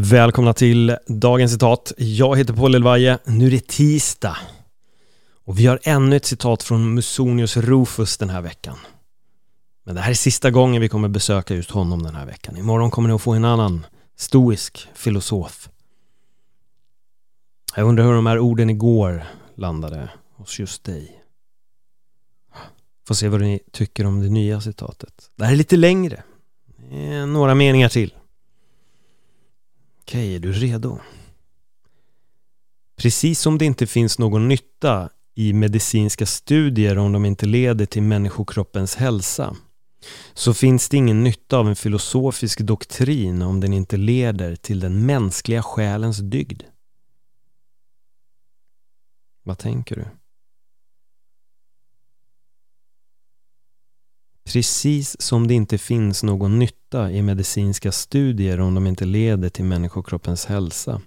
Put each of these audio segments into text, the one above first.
Välkomna till dagens citat. Jag heter Paul Elvaje. Nu är det tisdag. Och vi har ännu ett citat från Musonius Rufus den här veckan. Men det här är sista gången vi kommer besöka just honom den här veckan. Imorgon kommer ni att få en annan stoisk filosof. Jag undrar hur de här orden igår landade hos just dig. Får se vad ni tycker om det nya citatet. Det här är lite längre. Några meningar till. Okej, är du redo? Precis som det inte finns någon nytta i medicinska studier om de inte leder till människokroppens hälsa så finns det ingen nytta av en filosofisk doktrin om den inte leder till den mänskliga själens dygd. Vad tänker du? Precis som det inte finns någon nytta i medicinska studier om de inte leder till människokroppens hälsa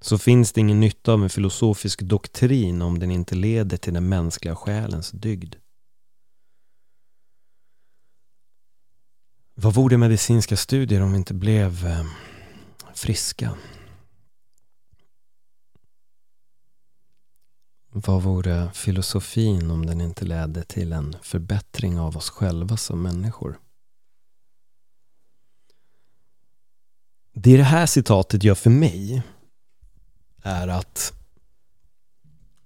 så finns det ingen nytta av en filosofisk doktrin om den inte leder till den mänskliga själens dygd. Vad vore medicinska studier om vi inte blev eh, friska? Vad vore filosofin om den inte ledde till en förbättring av oss själva som människor? Det det här citatet gör för mig är att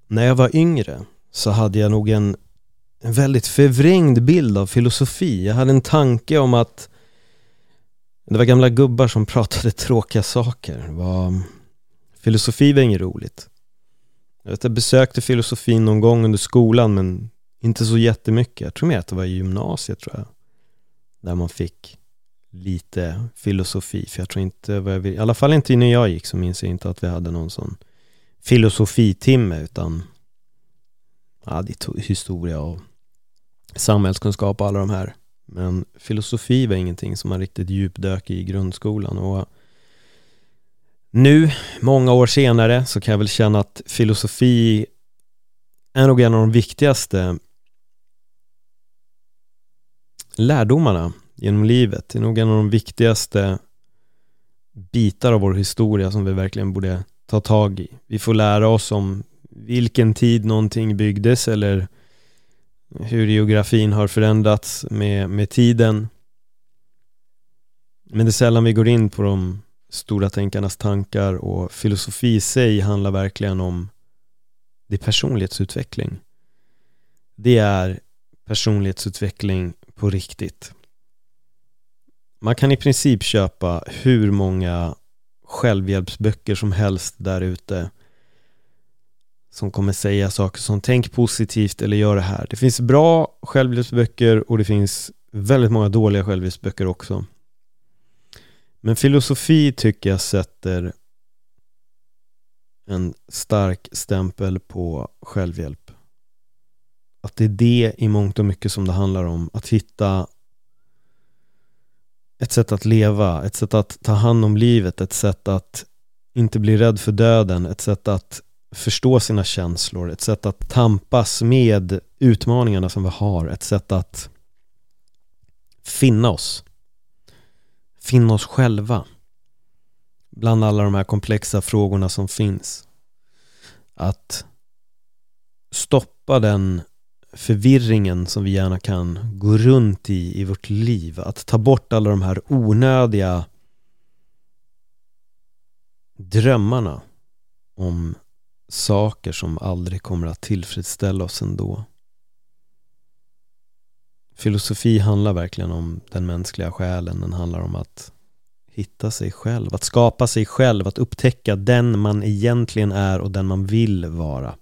när jag var yngre så hade jag nog en, en väldigt förvrängd bild av filosofi. Jag hade en tanke om att det var gamla gubbar som pratade tråkiga saker. Var, filosofi var inget roligt. Jag, vet, jag besökte filosofin någon gång under skolan men inte så jättemycket. Jag tror mer att det var i gymnasiet tror jag. Där man fick lite filosofi. För jag tror inte, vad jag vill, i alla fall inte när jag gick så minns jag inte att vi hade någon sån filosofitimme utan ja, det tog historia och samhällskunskap och alla de här. Men filosofi var ingenting som man riktigt djupdök i grundskolan och nu, många år senare, så kan jag väl känna att filosofi är nog en av de viktigaste lärdomarna genom livet. Det är nog en av de viktigaste bitar av vår historia som vi verkligen borde ta tag i. Vi får lära oss om vilken tid någonting byggdes eller hur geografin har förändrats med, med tiden. Men det är sällan vi går in på de stora tänkarnas tankar och filosofi i sig handlar verkligen om det är personlighetsutveckling. Det är personlighetsutveckling på riktigt. Man kan i princip köpa hur många självhjälpsböcker som helst där ute som kommer säga saker som tänk positivt eller gör det här. Det finns bra självhjälpsböcker och det finns väldigt många dåliga självhjälpsböcker också. Men filosofi tycker jag sätter en stark stämpel på självhjälp. Att det är det i mångt och mycket som det handlar om. Att hitta ett sätt att leva, ett sätt att ta hand om livet, ett sätt att inte bli rädd för döden, ett sätt att förstå sina känslor, ett sätt att tampas med utmaningarna som vi har, ett sätt att finna oss finna oss själva bland alla de här komplexa frågorna som finns. Att stoppa den förvirringen som vi gärna kan gå runt i i vårt liv. Att ta bort alla de här onödiga drömmarna om saker som aldrig kommer att tillfredsställa oss ändå. Filosofi handlar verkligen om den mänskliga själen. Den handlar om att hitta sig själv, att skapa sig själv, att upptäcka den man egentligen är och den man vill vara.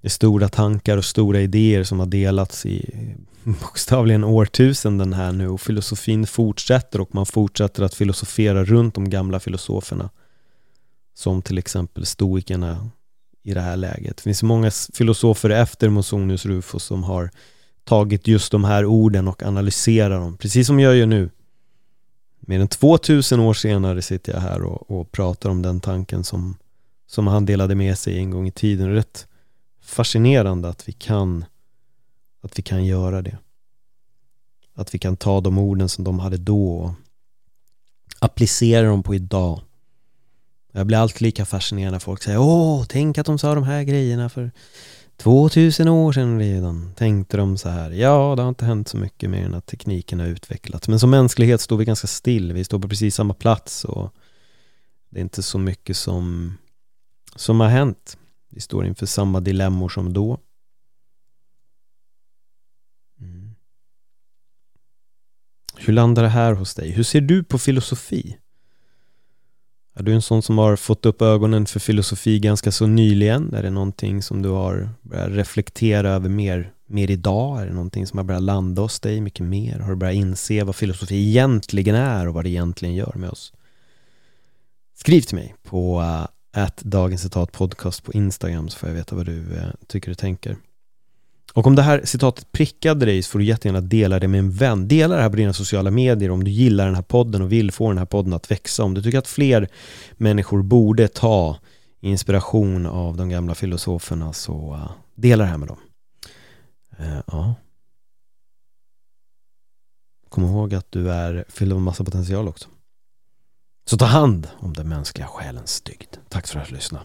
Det är stora tankar och stora idéer som har delats i bokstavligen årtusenden här nu och filosofin fortsätter och man fortsätter att filosofera runt de gamla filosoferna. Som till exempel stoikerna i det här läget. Det finns många filosofer efter Monsonius Rufus som har tagit just de här orden och analyserar dem, precis som jag gör nu. Mer än 2000 år senare sitter jag här och, och pratar om den tanken som, som han delade med sig en gång i tiden. Rätt fascinerande att vi kan att vi kan göra det. Att vi kan ta de orden som de hade då och applicera dem på idag. Jag blir alltid lika fascinerad när folk säger Åh, tänk att de sa de här grejerna för 2000 år sedan redan tänkte de så här. Ja, det har inte hänt så mycket mer än att tekniken har utvecklats. Men som mänsklighet står vi ganska still. Vi står på precis samma plats och det är inte så mycket som, som har hänt. Vi står inför samma dilemmor som då. Mm. Hur landar det här hos dig? Hur ser du på filosofi? Är du en sån som har fått upp ögonen för filosofi ganska så nyligen? Är det någonting som du har börjat reflektera över mer, mer idag? Är det någonting som har börjat landa hos dig mycket mer? Har du börjat inse vad filosofi egentligen är och vad det egentligen gör med oss? Skriv till mig på uh, dagens citat podcast på Instagram så får jag veta vad du uh, tycker och tänker. Och om det här citatet prickade dig så får du jättegärna dela det med en vän. Dela det här på dina sociala medier om du gillar den här podden och vill få den här podden att växa. Om du tycker att fler människor borde ta inspiration av de gamla filosoferna så uh, dela det här med dem. Uh, ja. Kom ihåg att du är fylld av massa potential också. Så ta hand om den mänskliga själens dygd. Tack för att du lyssnade.